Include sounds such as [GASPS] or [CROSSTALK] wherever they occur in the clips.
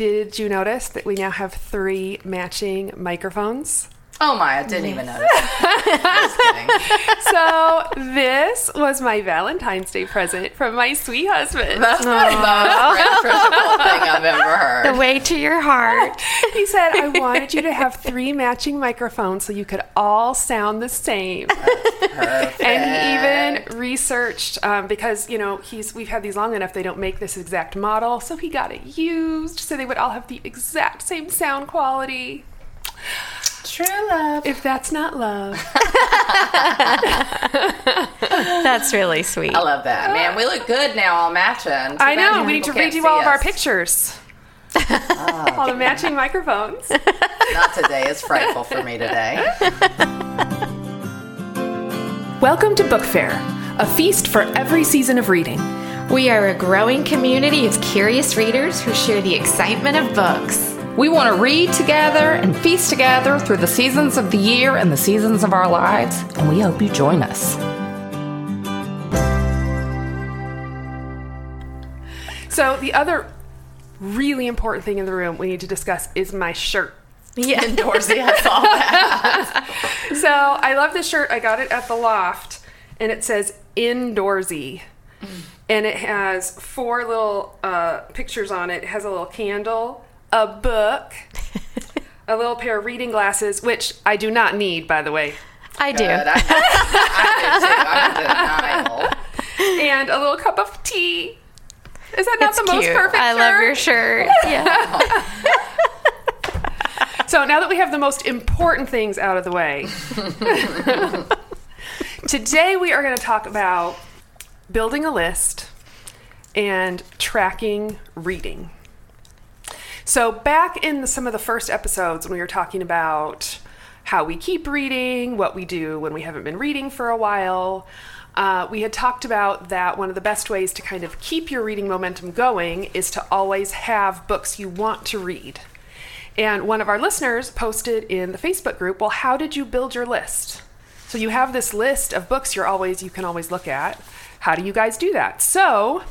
Did you notice that we now have three matching microphones? Oh my, I didn't even notice. [LAUGHS] So, this was my Valentine's Day present from my sweet husband. That's the most reciprocal thing I've ever heard. The way to your heart. [LAUGHS] He said, I wanted you to have three matching microphones so you could all sound the same. Perfect. And he even researched um, because you know he's we've had these long enough they don't make this exact model, so he got it used so they would all have the exact same sound quality. True love. If that's not love, [LAUGHS] That's really sweet. I love that. Man, we look good now all matching. Too I know we need to people read you all see of our us. pictures, all the matching microphones. Not today. It's frightful for me today. [LAUGHS] Welcome to BookFare, a feast for every season of reading. We are a growing community of curious readers who share the excitement of books. We want to read together and feast together through the seasons of the year and the seasons of our lives, and we hope you join us. So the other really important thing in the room we need to discuss is my shirt. Yeah. Dorsey, I saw that. [LAUGHS] So I love this shirt. I got it at the loft, and it says "indoorsy," and it has four little uh, pictures on it. It has a little candle, a book, a little pair of reading glasses, which I do not need, by the way, I do. Good. I, I. I'm in and a little cup of tea. Is that not It's the most perfect? I love your shirt. [LAUGHS] Yeah. So now that we have the most important things out of the way, [LAUGHS] today we are going to talk about building a list and tracking reading. So, back in the, some of the first episodes when we were talking about how we keep reading, what we do when we haven't been reading for a while, uh, we had talked about that one of the best ways to kind of keep your reading momentum going is to always have books you want to read. And one of our listeners posted in the Facebook group, "Well, how did you build your list?" So you have this list of books you're always you can always look at. How do you guys do that? So,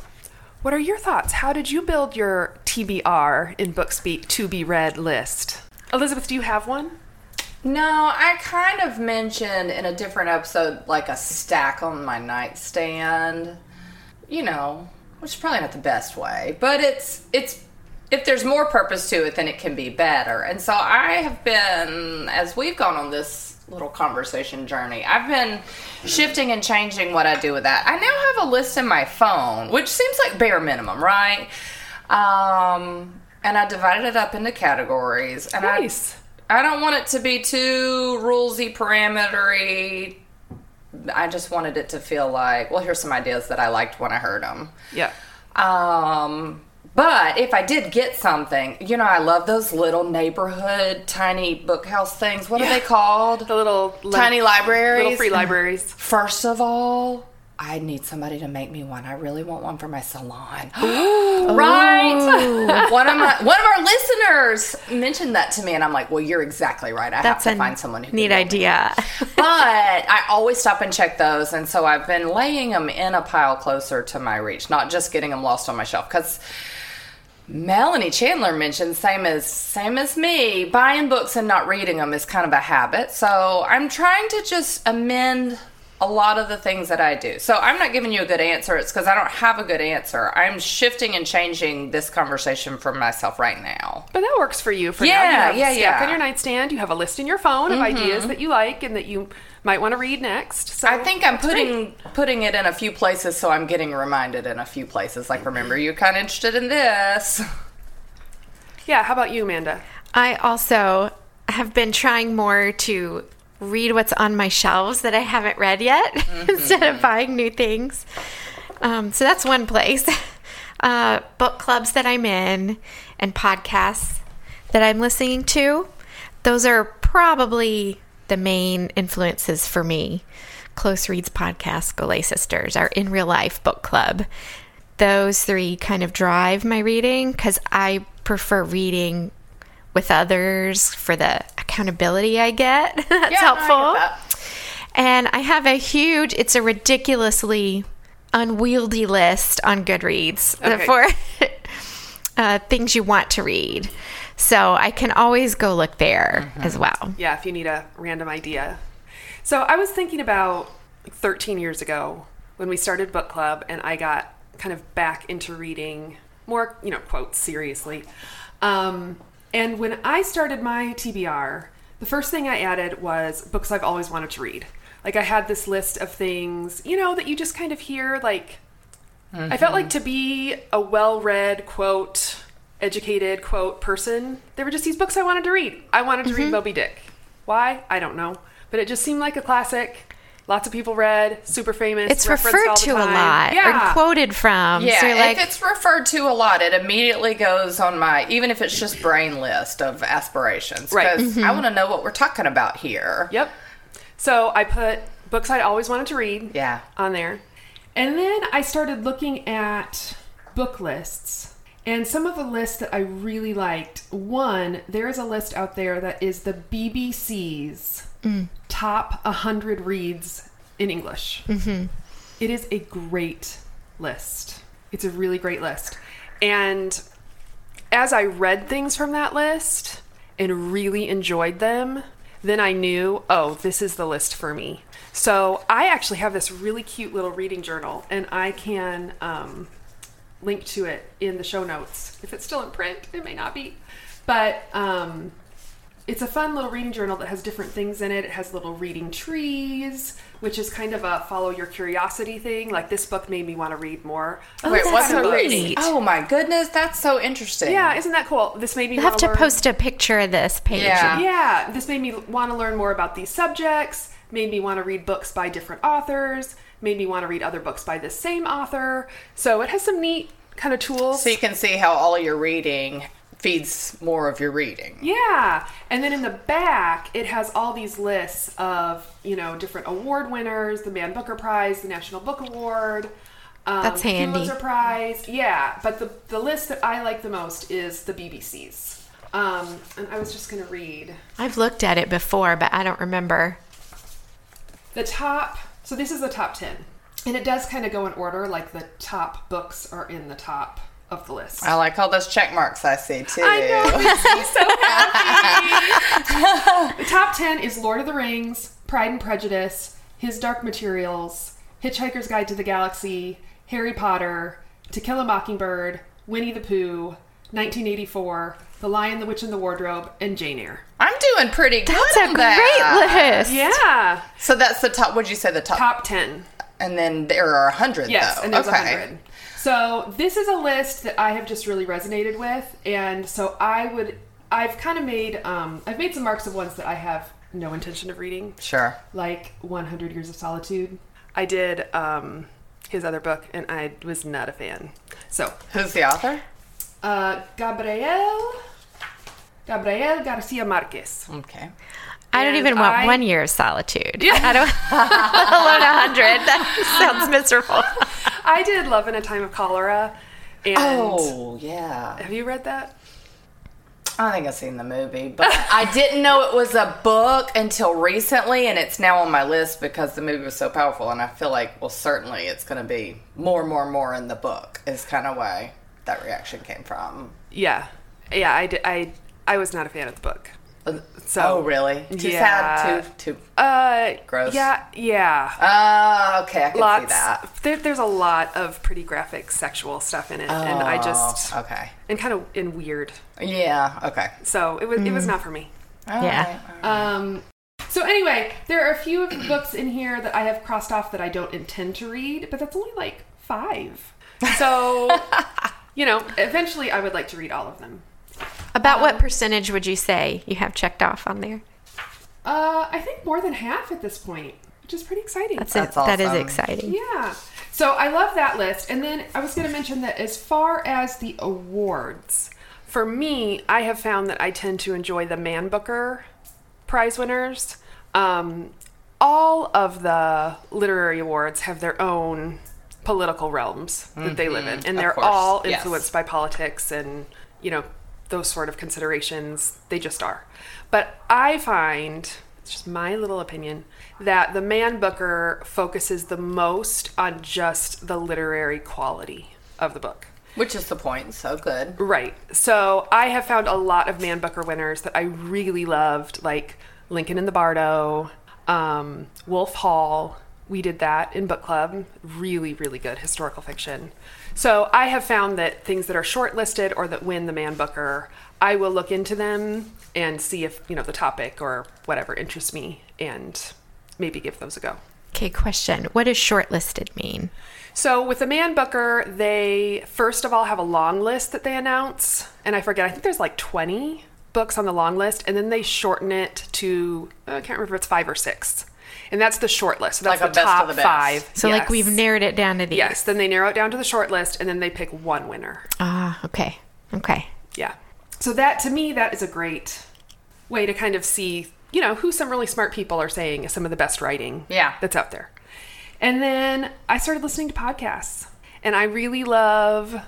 what are your thoughts? How did you build your TBR in book speak to be read list? Elizabeth, do you have one? No, I kind of mentioned in a different episode like a stack on my nightstand. You know, which is probably not the best way, but it's it's if there's more purpose to it, then it can be better. And so I have been, as we've gone on this little conversation journey, I've been shifting and changing what I do with that. I now have a list in my phone, which seems like bare minimum, right? Um, and I divided it up into categories. And I- Nice. I don't want it to be too rulesy, parametery. I just wanted it to feel like, well, here's some ideas that I liked when I heard them. Yeah. Um, but if I did get something, you know, I love those little neighborhood tiny bookhouse things. What are they called? The little Tiny libraries. little free libraries. First of all, I need somebody to make me one. I really want one for my salon. [GASPS] right? Oh. one of my one of our listeners mentioned that to me, and I'm like, "Well, you're exactly right. I That's have a to find someone who can neat build idea. but I always stop and check those, and so I've been laying them in a pile closer to my reach, not just getting them lost on my shelf. Because Melanie Chandler mentioned same as same as me, buying books and not reading them is kind of a habit. So I'm trying to just amend a lot of the things that I do. So I'm not giving you a good answer. It's because I don't have a good answer. I'm shifting and changing this conversation for myself right now. But that works for you for now. Yeah, You have yeah, yeah. Mm-hmm. on your nightstand. You have a list in your phone of ideas that you like and that you might want to read next. So I think I'm that's great. putting putting it in a few places, so I'm getting reminded in a few places. Like, remember, you're kind of interested in this. Yeah. How about you, Amanda? I also have been trying more to read what's on my shelves that I haven't read yet [LAUGHS] instead of buying new things. Um, so that's one place. [LAUGHS] Uh, book clubs that I'm in and podcasts that I'm listening to. Those are probably the main influences for me. Close Reads podcast, Schole Sisters, our in real life book club. Those three kind of drive my reading because I prefer reading with others for the accountability I get. [LAUGHS] That's Yeah, no, I helpful. that. And I have a huge, it's a ridiculously unwieldy list on Goodreads Okay. for [LAUGHS] uh, things you want to read. So I can always go look there as well. Yeah, if you need a random idea. So I was thinking about like 13 years ago when we started book club and I got kind of back into reading more, you know, quote, seriously. Um, and when I started my TBR, the first thing I added was books I've always wanted to read. Like I had this list of things, you know, that you just kind of hear like I felt like mm-hmm. to be a well-read quote educated quote person, there were just these books I wanted to read. I wanted to read mm-hmm. Moby Dick. Why? I don't know. But it just seemed like a classic. Lots of people read, super famous. It's referred to a lot Yeah. or quoted from. Yeah, so like, if it's referred to a lot, it immediately goes on my, even if it's just brain list of aspirations. Right. Because I mm-hmm. want to know what we're talking about here. Yep. So I put books I always wanted to read Yeah. on there. And then I started looking at book lists. And some of the lists that I really liked. One, there is a list out there that is the BBC's top 100 reads in English. It is a great list. It's a really great list. And as I read things from that list and really enjoyed them, then I knew, oh, this is the list for me. So I actually have this really cute little reading journal, and I can um, link to it in the show notes. If it's still in print, it may not be. But um, it's a fun little reading journal that has different things in it. It has little reading trees, which is kind of a follow your curiosity thing. Like this book made me want to read more. Oh, Wait, that's what's so the neat. Oh my goodness, that's so interesting. Yeah, isn't that cool? This made me you have wanna to learn- post a picture of this page. Yeah. Yeah, this made me want to learn more about these subjects, made me want to read books by different authors, made me want to read other books by the same author. So it has some neat kind of tools. So you can see how all your reading feeds more of your reading. Yeah. And then in the back, it has all these lists of, you know, different award winners, the Man Booker Prize, the National Book Award. Um, That's handy. Pulitzer Prize. Yeah. But the, the list that I like the most is the BBC's. Um, and I was just going to read I've looked at it before, but I don't remember. the top. So this is the top 10. And it does kind of go in order, like the top books are in the top of the list. I like all those check marks I see too. I know, makes [LAUGHS] me so happy. the [LAUGHS] top 10 is Lord of the Rings, Pride and Prejudice, His Dark Materials, Hitchhiker's Guide to the Galaxy, Harry Potter, To Kill a Mockingbird, Winnie the Pooh, 1984, The Lion, the Witch, and the Wardrobe, and Jane Eyre. I'm doing pretty good. That's a on that. great list. Yeah, So that's the top. What would you say the top? top 10. And then there are a hundred. Yes, though. and there's a okay. 100. So this is a list that I have just really resonated with, and so I would, I've kind of made, um, I've made some marks of ones that I have no intention of reading, Sure. like 100 Years of Solitude. I did um, his other book, and I was not a fan. So, Who's the author? uh, Gabriel, Gabriel Garcia Marquez. Okay. I don't even want I- one year of solitude. I don't, [LAUGHS] let alone a hundred. That sounds miserable. [LAUGHS] I did Love in a Time of Cholera, and Oh yeah. have you read that? I think I've seen the movie, but I didn't know it was a book until recently, and it's now on my list because the movie was so powerful. And I feel like, well, certainly it's going to be more, more, more in the book. Is kind of why that reaction came from. Yeah, yeah. I did, I I was not a fan of the book. So oh, really? Too yeah. sad. Too, too. Uh, Gross. Yeah, yeah. Oh, okay. I can see that. There, there's a lot of pretty graphic sexual stuff in it, and I just Oh, okay. and kind of in weird. Yeah. Okay. So it was it was not for me. All Yeah. right. Um. So anyway, there are a few of the books in here that I have crossed off that I don't intend to read, but that's only like five. So [LAUGHS] you know, eventually I would like to read all of them. About what percentage would you say you have checked off on there? Uh, I think more than half at this point, which is pretty exciting. That's, That's it. That is exciting. Yeah. So I love that list. And then I was going to mention that as far as the awards, for me, I have found that I tend to enjoy the Man Booker prize winners. Um, all of the literary awards have their own political realms that they live in, and they're course, all yes. influenced by politics and, you know, those sort of considerations. They just are. But I find, it's just my little opinion, that the Man Booker focuses the most on just the literary quality of the book. Which is the point. So good. Right. So I have found a lot of Man Booker winners that I really loved, like Lincoln in the Bardo, um, Wolf Hall. We did that in book club. Really, really good historical fiction. So I have found that things that are shortlisted or that win the Man Booker, I will look into them and see if you know the topic or whatever interests me, and maybe give those a go. Okay, question. What does shortlisted mean? So with the Man Booker, they first of all have a long list that they announce, and I forget. I think there's like 20 books on the long list, and then they shorten it to I can't remember if it's five or six, and that's the short list. So that's Like the top the five. So, like, we've narrowed it down to these. yes. Then they narrow it down to the short list, and then they pick one winner. Ah, okay. Okay. Yeah. So that to me, that is a great way to kind of see, you know, who some really smart people are saying is some of the best writing Yeah. that's out there. And then I started listening to podcasts. And I really love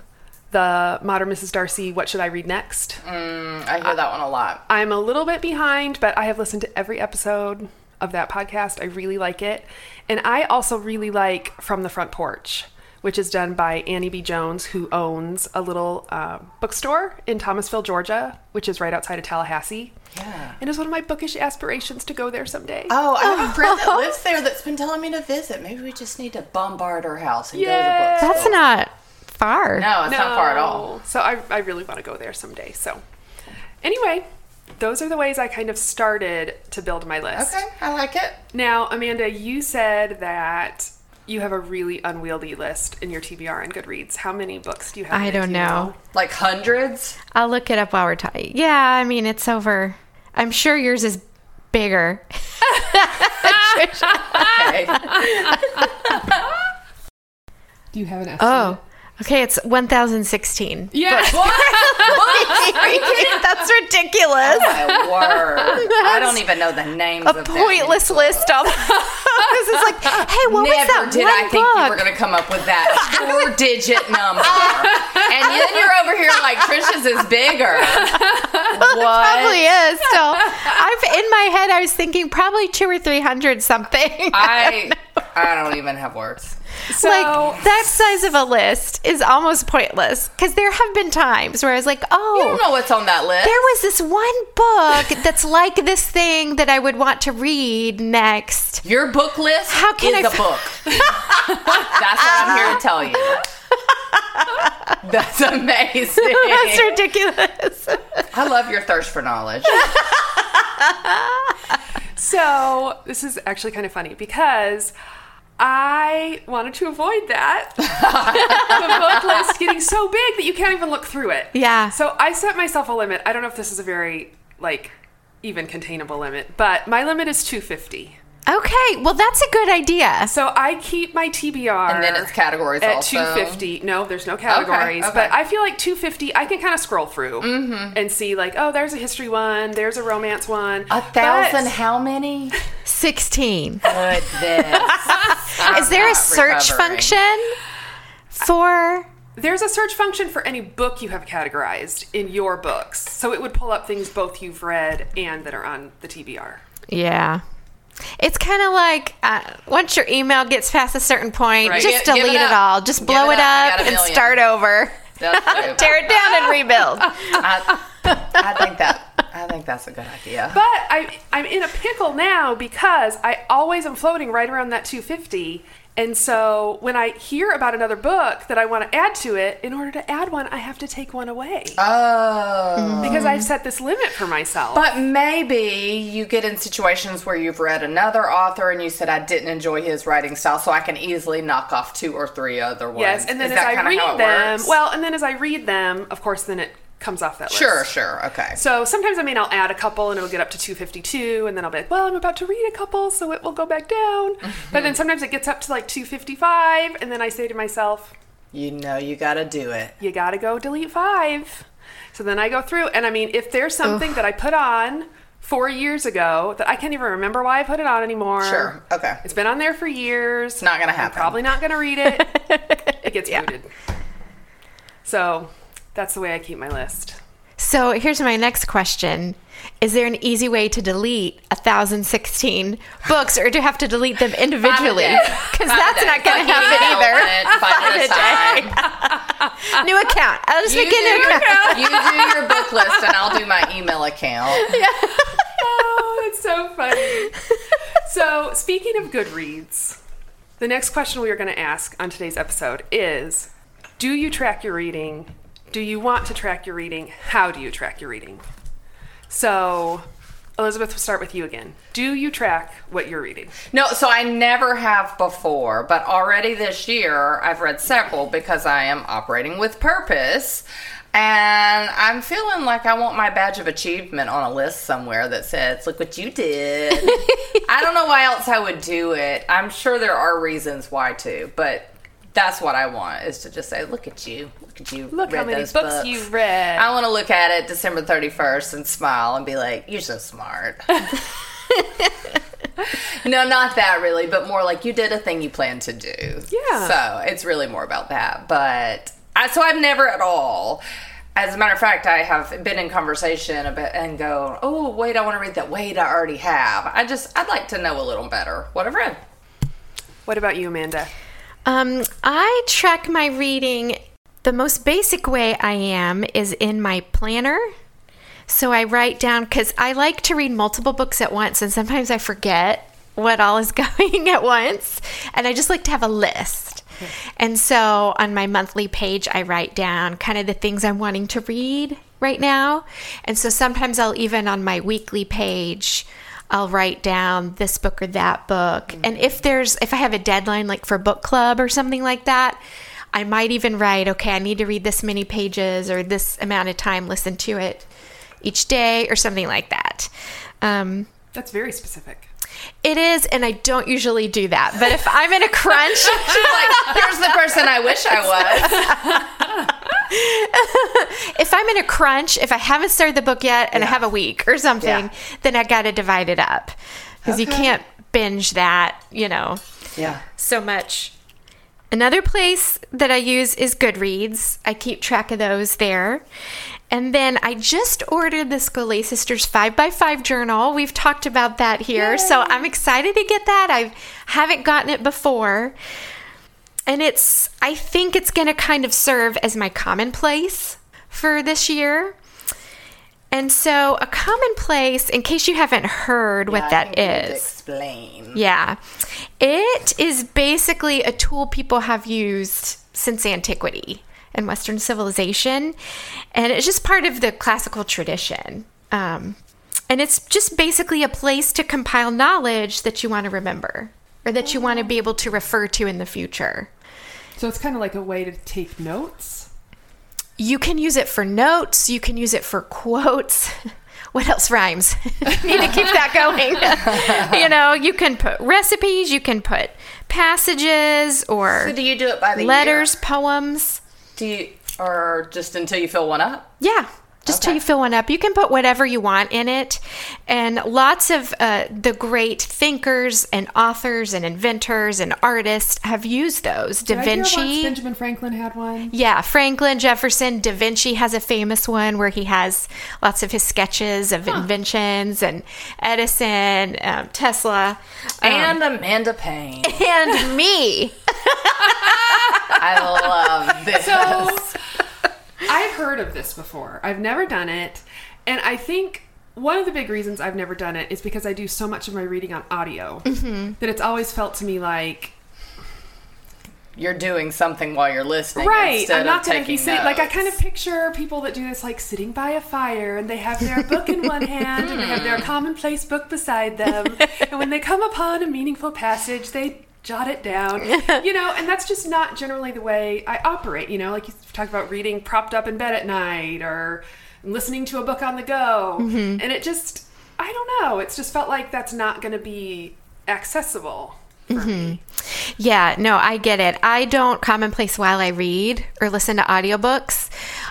the Modern Mrs. Darcy, What Should I Read Next? I hear that one a lot. I'm a little bit behind, but I have listened to every episode of that podcast. I really like it. And I also really like From the Front Porch, which is done by Annie B. Jones, who owns a little uh, bookstore in Thomasville, Georgia, which is right outside of Tallahassee. Yeah. And it's one of my bookish aspirations to go there someday. Oh, I have a [LAUGHS] friend that lives there that's been telling me to visit. Maybe we just need to bombard her house and Yay. go to books. That's not far. No, it's not far at all. So I, I really want to go there someday. So anyway, those are the ways I kind of started to build my list. Okay, I like it. Now, Amanda, you said that you have a really unwieldy list in your TBR and Goodreads. How many books do you have? I in don't TBR? know. Like hundreds. I'll look it up while we're talking. Yeah, I mean, it's over. I'm sure yours is bigger. [LAUGHS] Okay. [LAUGHS] Do you have an estimate? Oh, okay. It's 1016. yes. [LAUGHS] That's ridiculous. Oh, my word. I don't even know the names A of them. pointless list. All [LAUGHS] this is like, hey, what was Never that did one I think you were book? going to come up with that four digit [LAUGHS] number. and then you're over here like Trisha's is bigger. what? Probably is still. I've in my head. I was thinking probably two or three hundred something. I I don't even have words. So, like that size of a list is almost pointless because there have been times where I was like, oh, I don't oh. know what's on that list. There was this one book [LAUGHS] that's like this thing that I would want to read next. Your book list How can is I a book. [LAUGHS] That's what I'm here to tell you. [LAUGHS] That's amazing. That's ridiculous. I love your thirst for knowledge. so this is actually kind of funny because I wanted to avoid that. [LAUGHS] the book list getting so big that you can't even look through it. Yeah. So I set myself a limit. I don't know if this is a very like even containable limit, but my limit is 250. Okay, well that's a good idea. So I keep my TBR. And then it's categories at also. 250. No, there's no categories, okay. but I feel like 250. I can kind of scroll through mm-hmm. and see like, oh, there's a history one, there's a romance one. A thousand, But how many? Sixteen. [LAUGHS] Goodness. [LAUGHS] Is there a search function for? there's a search function for any book you have categorized in your books, so it would pull up things both you've read and that are on the TBR. Yeah. It's kind of like uh, once your email gets past a certain point, Right. just Give- give delete it it, all. Just blow it it, up. You up and start over. [LAUGHS] Tear it down and rebuild. [LAUGHS] I, I think that I think that's a good idea. But I, I'm in a pickle now because I always am floating right around that 250. And so when I hear about another book that I want to add to it, in order to add one, I have to take one away Oh. because I've set this limit for myself. But maybe you get in situations where you've read another author and you said I didn't enjoy his writing style, so I can easily knock off two or three other ones. yes, and then Is as I read them, works? well, and then as I read them, of course, then it comes off that list. sure, sure, okay. So sometimes I mean I'll add a couple and it'll get up to 252 and then I'll be like, well, I'm about to read a couple, so it will go back down. [LAUGHS] But then sometimes it gets up to like 255 and then I say to myself, You know you got to do it. you got to go delete 5. So then I go through and I mean if there's something that I put on 4 years ago that I can't even remember why I put it on anymore. Sure, okay. It's been on there for years. It's not gonna happen. probably not to read it. [LAUGHS] it gets booted. So that's the way I keep my list. So here's my next question. Is there an easy way to delete 1,016 books or do you have to delete them individually? Because that's not going to happen either. Five a. New account. I'll just You make a new do, account. you do your book list, and I'll do my email account. [LAUGHS] Yeah. oh, it's so funny. so, speaking of Goodreads, the next question we are going to ask on today's episode is Do you track your reading? Do you want to track your reading? How do you track your reading? So, Elizabeth, we'll start with you again. Do you track what you're reading? No, so I never have before, but already this year I've read several because I am operating with purpose. And I'm feeling like I want my badge of achievement on a list somewhere that says, look what you did. [LAUGHS] I don't know why else I would do it. I'm sure there are reasons why to, but that's what I want is to just say, look at you. Look at you. Look read how many those books, you've read. I want to look at it December 31st and smile and be like, you're so smart. [LAUGHS] [LAUGHS] no, not that really, but more like you did a thing you planned to do. Yeah. So it's really more about that. But I, so I've never at all. As a matter of fact, I have been in conversation about and go, oh wait, I want to read that. Wait, I already have. I just I'd like to know a little better what I've read. what about you, Amanda? Um, I track my reading. The most basic way I am is in my planner. So I write down because I like to read multiple books at once, and sometimes I forget what all is [LAUGHS] going at once. And I just like to have a list. And so on my monthly page, I write down kind of the things I'm wanting to read right now. And so sometimes I'll even on my weekly page, I'll write down this book or that book. And if there's, if I have a deadline like for book club or something like that, I might even write, okay, I need to read this many pages or this amount of time, listen to it each day or something like that. Um, That's very specific. it is, and I don't usually do that. But if I'm in a crunch, [LAUGHS] She's like, here's the person I wish I was. [LAUGHS] if I'm in a crunch, if I haven't started the book yet and I have a week or something, Yeah. then I got to divide it up because you can't binge that, you know, Yeah. so much. Another place that I use is Goodreads. I keep track of those there. And then I just ordered the Schole Sisters 5x5 journal. We've talked about that here. So I'm excited to get that. I haven't gotten it before. And it's, I think it's going to kind of serve as my commonplace for this year. And so, a commonplace, in case you haven't heard what I that think you need to is. Explain. Yeah. It is basically a tool people have used since antiquity and Western civilization. And it's just part of the classical tradition. Um, and it's just basically a place to compile knowledge that you want to remember or that you want to be able to refer to in the future. So it's kind of like a way to take notes. You can use it for notes, you can use it for quotes. [LAUGHS] What else rhymes? [LAUGHS] Need to keep that going. [LAUGHS] you know, you can put recipes, you can put passages or So do you do it by the letters, year? poems. Do you, or just until you fill one up? Yeah. Just till you fill one up. You can put whatever you want in it. And lots of uh, the great thinkers and authors and inventors and artists have used those. Da Did I once Vinci. Benjamin Franklin had one. Yeah, Franklin, Jefferson, Da Vinci has a famous one where he has lots of his sketches of inventions, and Edison, um, Tesla, um, And Amanda Payne. [LAUGHS] and me. [LAUGHS] I love this. So I've heard of this before. I've never done it. And I think one of the big reasons I've never done it is because I do so much of my reading on audio mm-hmm. that it's always felt to me like you're doing something while you're listening. right Instead i'm not going to be sitting like i kind of picture people that do this like sitting by a fire and they have their book in one hand and they have their [LAUGHS] commonplace book beside them and when they come upon a meaningful passage they jot it down [LAUGHS] you know and that's just not generally the way i operate you know like you talked about reading propped up in bed at night or listening to a book on the go mm-hmm. and it just i don't know it's just felt like that's not going to be accessible for mm-hmm. me Yeah, no, I get it. I don't commonplace while I read or listen to audiobooks.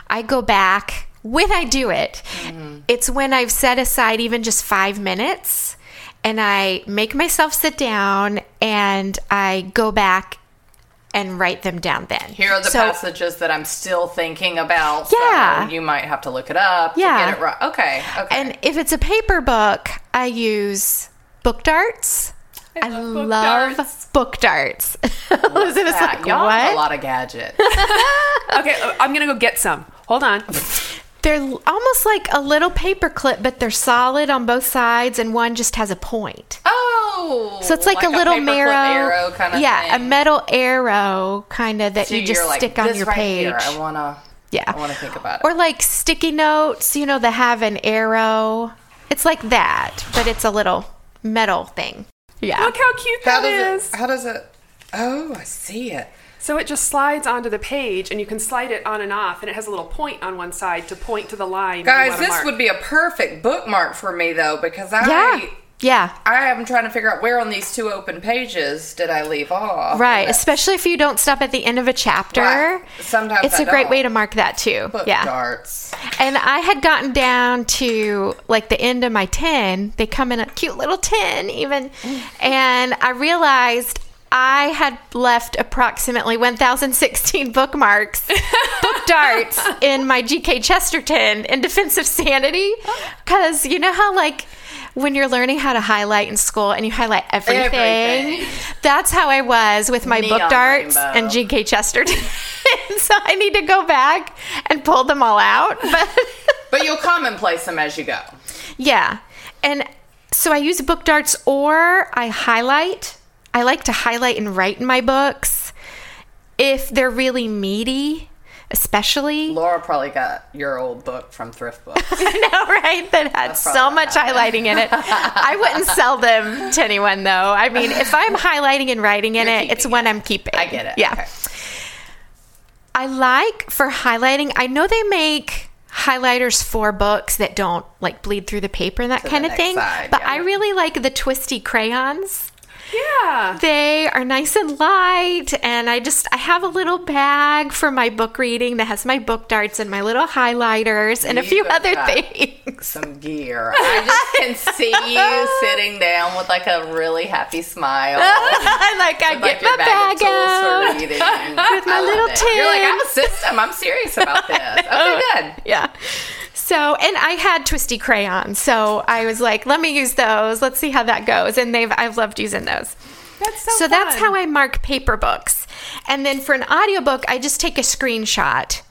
I go back when I do it. Mm-hmm. It's when I've set aside even just five minutes and I make myself sit down and I go back and write them down then. Here are the So- passages that I'm still thinking about. Yeah. So you might have to look it up Yeah. to get it right. Okay. Okay. And if it's a paper book, I use book darts. I, love book love darts. book darts. Elizabeth's That- like, y'all have a lot of gadgets. [LAUGHS] Okay, I'm gonna go get some. Hold on. [LAUGHS] They're almost like a little paper clip, but they're solid on both sides, and one just has a point. Oh. So it's like, a little paperclip marrow, arrow kind of yeah, thing. a metal arrow kind of that So you just like, stick on your right page. Here, I wanna. yeah, I wanna think about it. or like sticky notes, you know, that have an arrow. It's like that, but it's a little metal thing. Yeah. Look how cute how that does is. it? How does it? Oh, I see it. So it just slides onto the page, and you can slide it on and off, and it has a little point on one side to point to the line. Guys, this mark. would be a perfect bookmark for me though, because I Yeah. Yeah. I am trying to figure out where on these two open pages did I leave off. Right, And especially if you don't stop at the end of a chapter. Right. Sometimes it's I a great don't. way to mark that too. Book yeah. darts. And I had gotten down to like the end of my tin. They come in a cute little tin, even. Mm. And I realized I had left approximately 1,016 [LAUGHS] bookmarks, book darts in my GK Chesterton in defense of sanity. Because you know how, like, when you're learning how to highlight in school and you highlight everything, Everything. that's how I was with my book darts rainbow. and GK Chesterton. [LAUGHS] so I need to go back and pull them all out. [LAUGHS] But But you'll commonplace them as you go. yeah. And so I use book darts or I highlight. I like to highlight and write in my books. If they're really meaty, especially. Laura probably got your old book from Thrift Books. [LAUGHS] I know, right? That had so probably much highlighting in it. I wouldn't [LAUGHS] sell them to anyone, though. I mean, if I'm highlighting and writing in You're it, it's one I'm keeping. I get it. Yeah. Okay. I like for highlighting, I know they make highlighters for books that don't like bleed through the paper and that the kind of thing. side, but yeah. I really like the twisty crayons. Yeah. They are nice and light, and I just I have a little bag for my book reading that has my book darts and my little highlighters and a few other things. Some gear. I just can see you [LAUGHS] sitting down with like a really happy smile. [LAUGHS] Like I With, like get your my bag, bag out. With my I little it. You're like. I'm a system. I'm serious about this. [LAUGHS] Okay, oh, good. Yeah. So, and I had twisty crayons, so I was like, let me use those. Let's see how that goes. And they've I've loved using those. That's so So that's how I mark paper books. And then for an audiobook, I just take a screenshot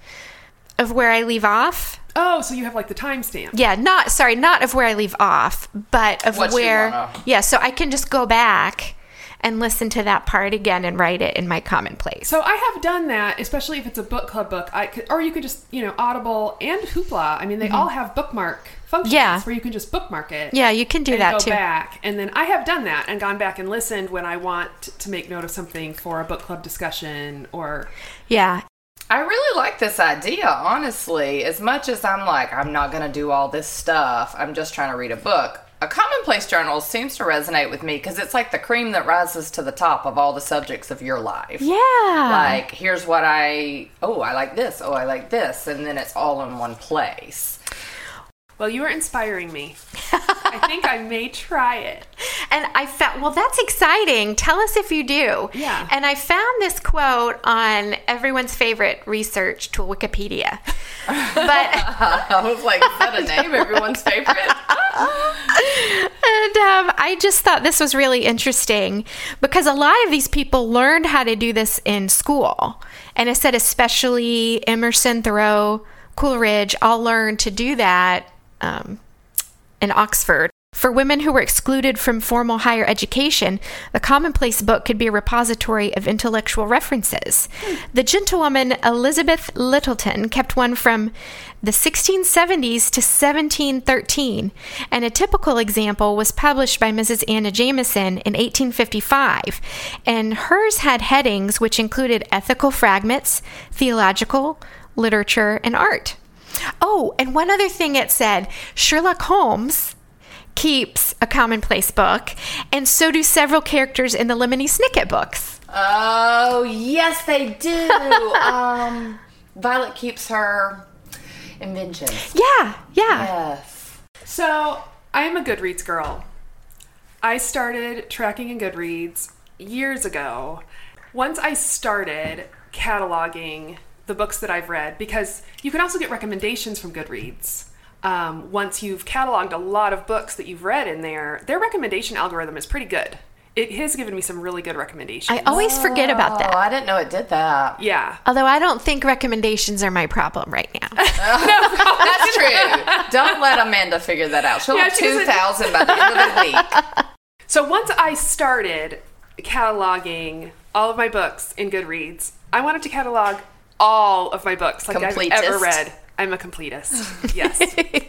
of where I leave off. Oh, so you have like the timestamp. Yeah, not sorry, not of where I leave off, but of What you where wanna- Yeah, so I can just go back and listen to that part again and write it in my commonplace. So I have done that, especially if it's a book club book. I could, or you could just, you know, Audible and Hoopla. I mean, they all have bookmark functions Mm-hmm. Yeah. where you can just bookmark it. yeah, you can do and that go too. back, and then I have done that and gone back and listened when I want to make note of something for a book club discussion or Yeah. I really like this idea, honestly. As much as I'm like, I'm not going to do all this stuff, I'm just trying to read a book. A commonplace journal seems to resonate with me because it's like the cream that rises to the top of all the subjects of your life. Yeah. Like, here's what I, oh, I like this, oh, I like this, and then it's all in one place. Well, you are inspiring me. [LAUGHS] I think I may try it. And I found, well, that's exciting. Tell us if you do. Yeah. And I found this quote on everyone's favorite research tool, Wikipedia. But [LAUGHS] I was like, is that a [LAUGHS] name? Everyone's favorite? [LAUGHS] and um, I just thought this was really interesting because a lot of these people learned how to do this in school. And it said, especially Emerson, Thoreau, Coleridge, all learned to do that um, in Oxford. For women who were excluded from formal higher education, the commonplace book could be a repository of intellectual references. The gentlewoman Elizabeth Lyttelton kept one from the 1670s to 1713, and a typical example was published by Mrs. Anna Jameson in 1855. And hers had headings which included ethical fragments, theological, literature, and art. Oh, and one other thing it said Sherlock Holmes keeps a commonplace book, and so do several characters in the Lemony Snicket books. Oh, yes, they do. [LAUGHS] um, Violet keeps her inventions. Yeah, yeah. Yes. So I'm a Goodreads girl. I started tracking in Goodreads years ago. once I started cataloging the books that I've read, because you can also get recommendations from Goodreads. Um, once you've cataloged a lot of books that you've read in there, their recommendation algorithm is pretty good. It has given me some really good recommendations. I always forget about that. Oh. I didn't know it did that. yeah. Although I don't think recommendations are my problem right now. [LAUGHS] [LAUGHS] That's true. Don't let Amanda figure that out. She'll Yeah, have she 2,000 by the end of the week. [LAUGHS] So once I started cataloging all of my books in Goodreads, I wanted to catalog all of my books like I've ever read. I'm a completist. [LAUGHS] Yes,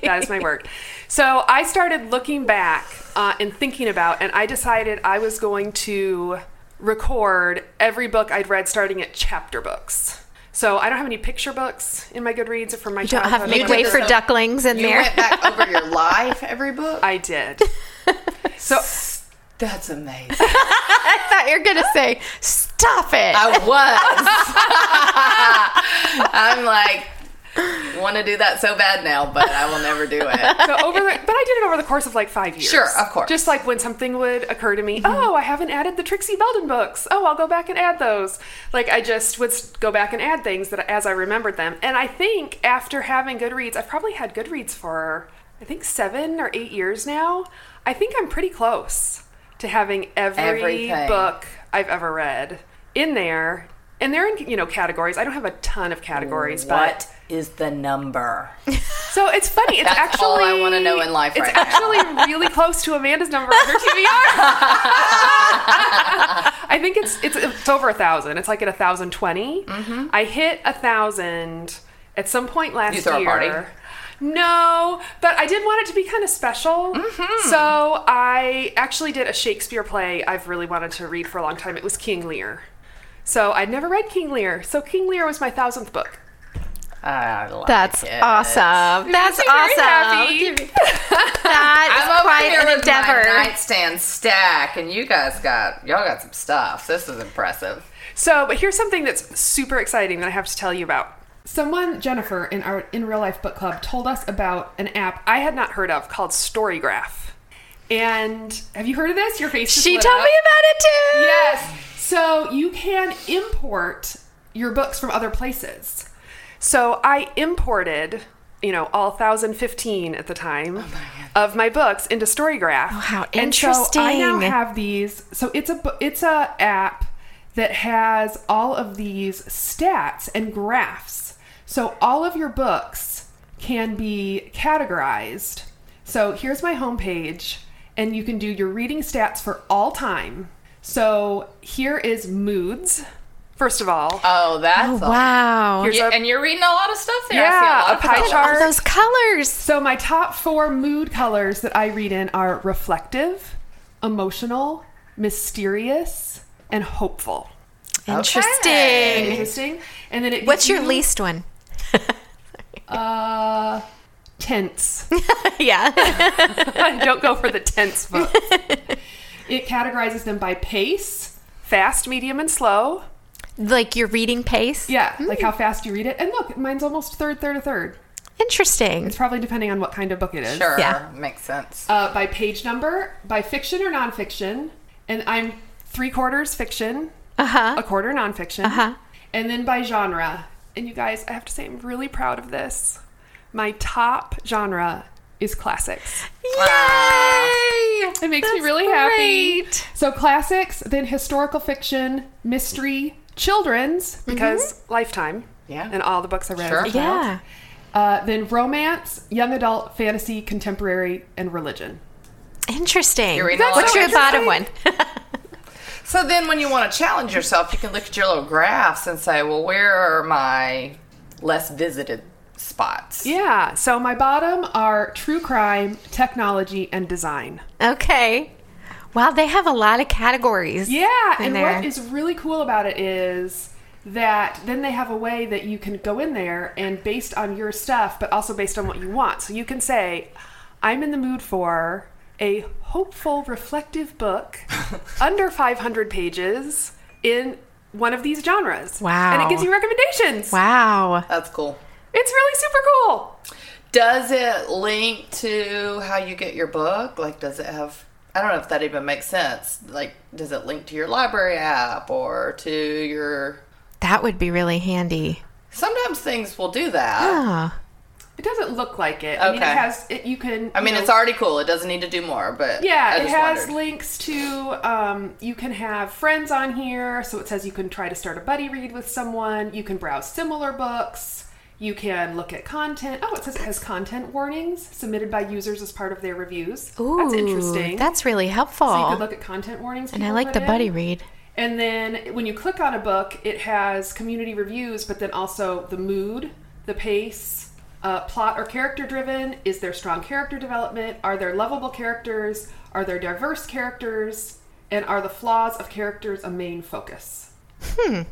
that is my word. So I started looking back uh, and thinking about, and I decided I was going to record every book I'd read starting at chapter books. So I don't have any picture books in my Goodreads or from my You don't have childhood. Midway for this- Ducklings in You there. went back over your [LAUGHS] life, every book? I did. [LAUGHS] So That's amazing. [LAUGHS] I thought you were going to say, stop it. I was. [LAUGHS] I'm like, want to do that so bad now, but I will never do it. so over the, but I did it over the course of like five years. Sure, of course. Just like when something would occur to me, mm-hmm. oh, I haven't added the Trixie Belden books. Oh, I'll go back and add those. Like I just would go back and add things that as I remembered them. And I think after having Goodreads, I've probably had Goodreads for I think seven or eight years now. I think I'm pretty close to having every Everything. book I've ever read in there. And they're in you know categories. I don't have a ton of categories, but What is the number? [LAUGHS] so it's funny. It's That's actually all I wanna know in life It's right now. actually really close to Amanda's number on her TBR. [LAUGHS] I think it's, it's it's over a thousand. It's like at a thousand I hit a thousand at some point last Mm-hmm. You throw a year. party? No, but I did want it to be kind of special. Mm-hmm. So I actually did a Shakespeare play I've really wanted to read for a long time. It was King Lear. So I'd never read King Lear. So King Lear was my thousandth book. I like That's it. awesome. That's awesome. That [LAUGHS] is I'm over quite here an with my endeavor. nightstand stack, and you guys got y'all got some stuff. This is impressive. So, but here's something that's super exciting that I have to tell you about. Someone, Jennifer, in our in real life book club, told us about an app I had not heard of called Storygraph. And have you heard of this? Your face. She told up. me about it too. Yes. So you can import your books from other places. So I imported, you know, all 1015 at the time oh, of my books into Storygraph. Oh, how interesting! And so I now have these. So it's a it's a app that has all of these stats and graphs. So all of your books can be categorized. So here's my homepage, and you can do your reading stats for all time. So here is moods. First of all, Oh, that's Oh, wow. Here's Yeah, a- and you're reading a lot of stuff there. I see Yeah, a lot a of pie colors. chart. Those colors. So my top four mood colors that I read in are reflective, emotional, mysterious, and hopeful. Interesting. Interesting. And then it What's your you, least one? [LAUGHS] uh tense. [LAUGHS] yeah. [LAUGHS] Don't go for the tense book. it categorizes them by pace, fast, medium, and slow. like your reading pace. Yeah, like how fast you read it. And look, mine's almost third, third, a third. Interesting. It's probably depending on what kind of book it is. Sure, Yeah. makes sense. uh, by page number, by fiction or nonfiction, and I'm three quarters fiction, Uh huh. a quarter nonfiction, Uh-huh. and then by genre. And you guys, I have to say, I'm really proud of this. My top genre is classics. Yay! It makes me That's really happy. So classics, then historical fiction, mystery, children's because Lifetime, Yeah. and all the books I read Sure. as a child. Yeah. Uh, then romance, young adult, fantasy, contemporary, and religion. Interesting. You're reading a lot What's your bottom one? [LAUGHS] So then, when you want to challenge yourself, you can look at your little graphs and say, "Well, where are my less visited spots?" Yeah. So my bottom are true crime, technology, and design. okay. Wow, they have a lot of categories. Yeah. and there. what is really cool about it is that then they have a way that you can go in there and based on your stuff, but also based on what you want. So you can say, I'm in the mood for a hopeful, reflective book [LAUGHS] under 500 pages in one of these genres. Wow. And it gives you recommendations. Wow. That's cool. It's really super cool. Does it link to how you get your book? Like, does it have I don't know if that even makes sense. Like, does it link to your library app or to your. That would be really handy. Sometimes things will do that. Oh, It doesn't look like it. I mean, it Okay. has. It, you can. I mean, know, it's already cool. It doesn't need to do more, but Yeah, I it has wondered. links to. Um, you can have friends on here, so it says you can try to start a buddy read with someone. You can browse similar books. You can look at content. Oh, it says it has content warnings submitted by users as part of their reviews. Ooh, that's interesting. That's really helpful. so you could look at content warnings. and I like the in. buddy read. And then when you click on a book, it has community reviews, but then also the mood, the pace, uh, plot or character driven. Is there strong character development? Are there lovable characters? Are there diverse characters? And are the flaws of characters a main focus? Hmm.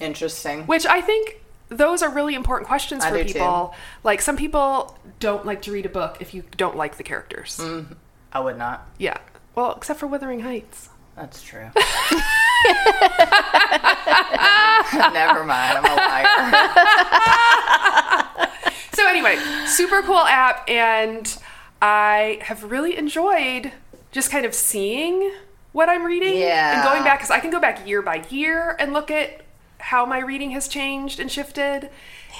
Interesting. Which I think those are really important questions I for do too. people. Like some people don't like to read a book if you don't like the characters. Mm. I would not. Yeah. Well, except for Wuthering Heights. That's true. [LAUGHS] [LAUGHS] Never mind. I'm a liar. [LAUGHS] So anyway, super cool app, and I have really enjoyed just kind of seeing what I'm reading Yeah. and going back because I can go back year by year and look at how my reading has changed and shifted.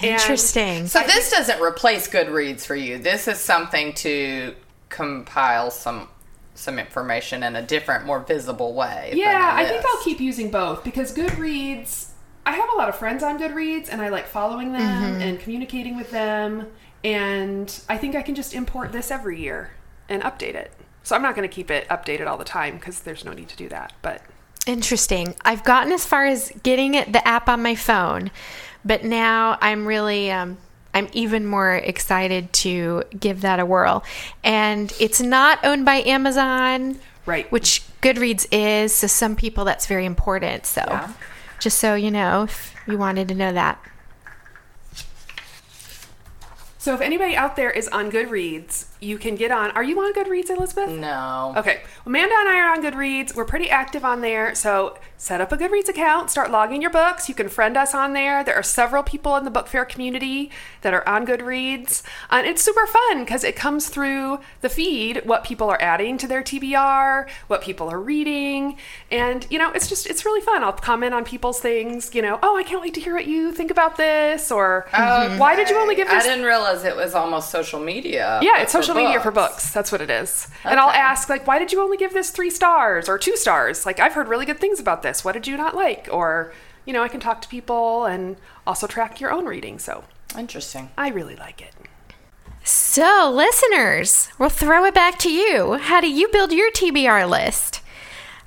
And Interesting. So this doesn't replace Goodreads for you. This is something to compile some some information in a different, more visible way. yeah, I think. I'll keep using both because Goodreads. I have a lot of friends on Goodreads, and I like following them Mm-hmm. and communicating with them. And I think I can just import this every year and update it. So I'm not going to keep it updated all the time because there's no need to do that. But Interesting. I've gotten as far as getting it the app on my phone, but now I'm really um, I'm even more excited to give that a whirl. And it's not owned by Amazon, Right. Which Goodreads is. So some people that's very important. So Yeah. Just so you know, if you wanted to know that. So if anybody out there is on Goodreads, you can get on. Are you on Goodreads, Elizabeth? No. Okay. Amanda and I are on Goodreads. We're pretty active on there. So set up a Goodreads account, start logging your books. You can friend us on there. There are several people in the BookFare community that are on Goodreads. And it's super fun because it comes through the feed what people are adding to their TBR, what people are reading. And, you know, it's just, it's really fun. I'll comment on people's things, you know, oh, I can't wait to hear what you think about this. Or oh, why did you only give this? I didn't realize it was almost social media. yeah, it's social media for books. That's what it is. And I'll ask, like, why did you only give this three stars or two stars? Like, I've heard really good things about this. What did you not like? Or, you know, I can talk to people and also track your own reading. So Interesting. I really like it. So, listeners, we'll throw it back to you. How do you build your TBR list?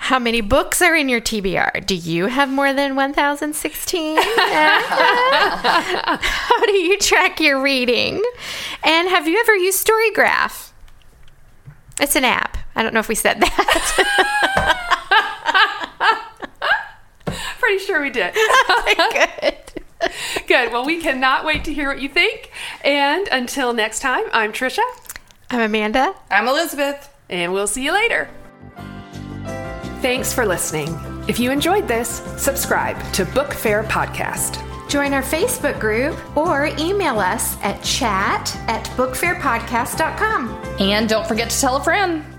How many books are in your TBR? Do you have more than 1016? [LAUGHS] How do you track your reading? And have you ever used Storygraph? It's an app. I don't know if we said that. [LAUGHS] Pretty sure we did. [LAUGHS] Good. good. Well, we cannot wait to hear what you think. And until next time, I'm Tricia, I'm Amanda. I'm Elizabeth. and we'll see you later. Thanks for listening. If you enjoyed this, subscribe to BookFare Podcast. Join our Facebook group or email us at chat at bookfarepodcast.com. And don't forget to tell a friend.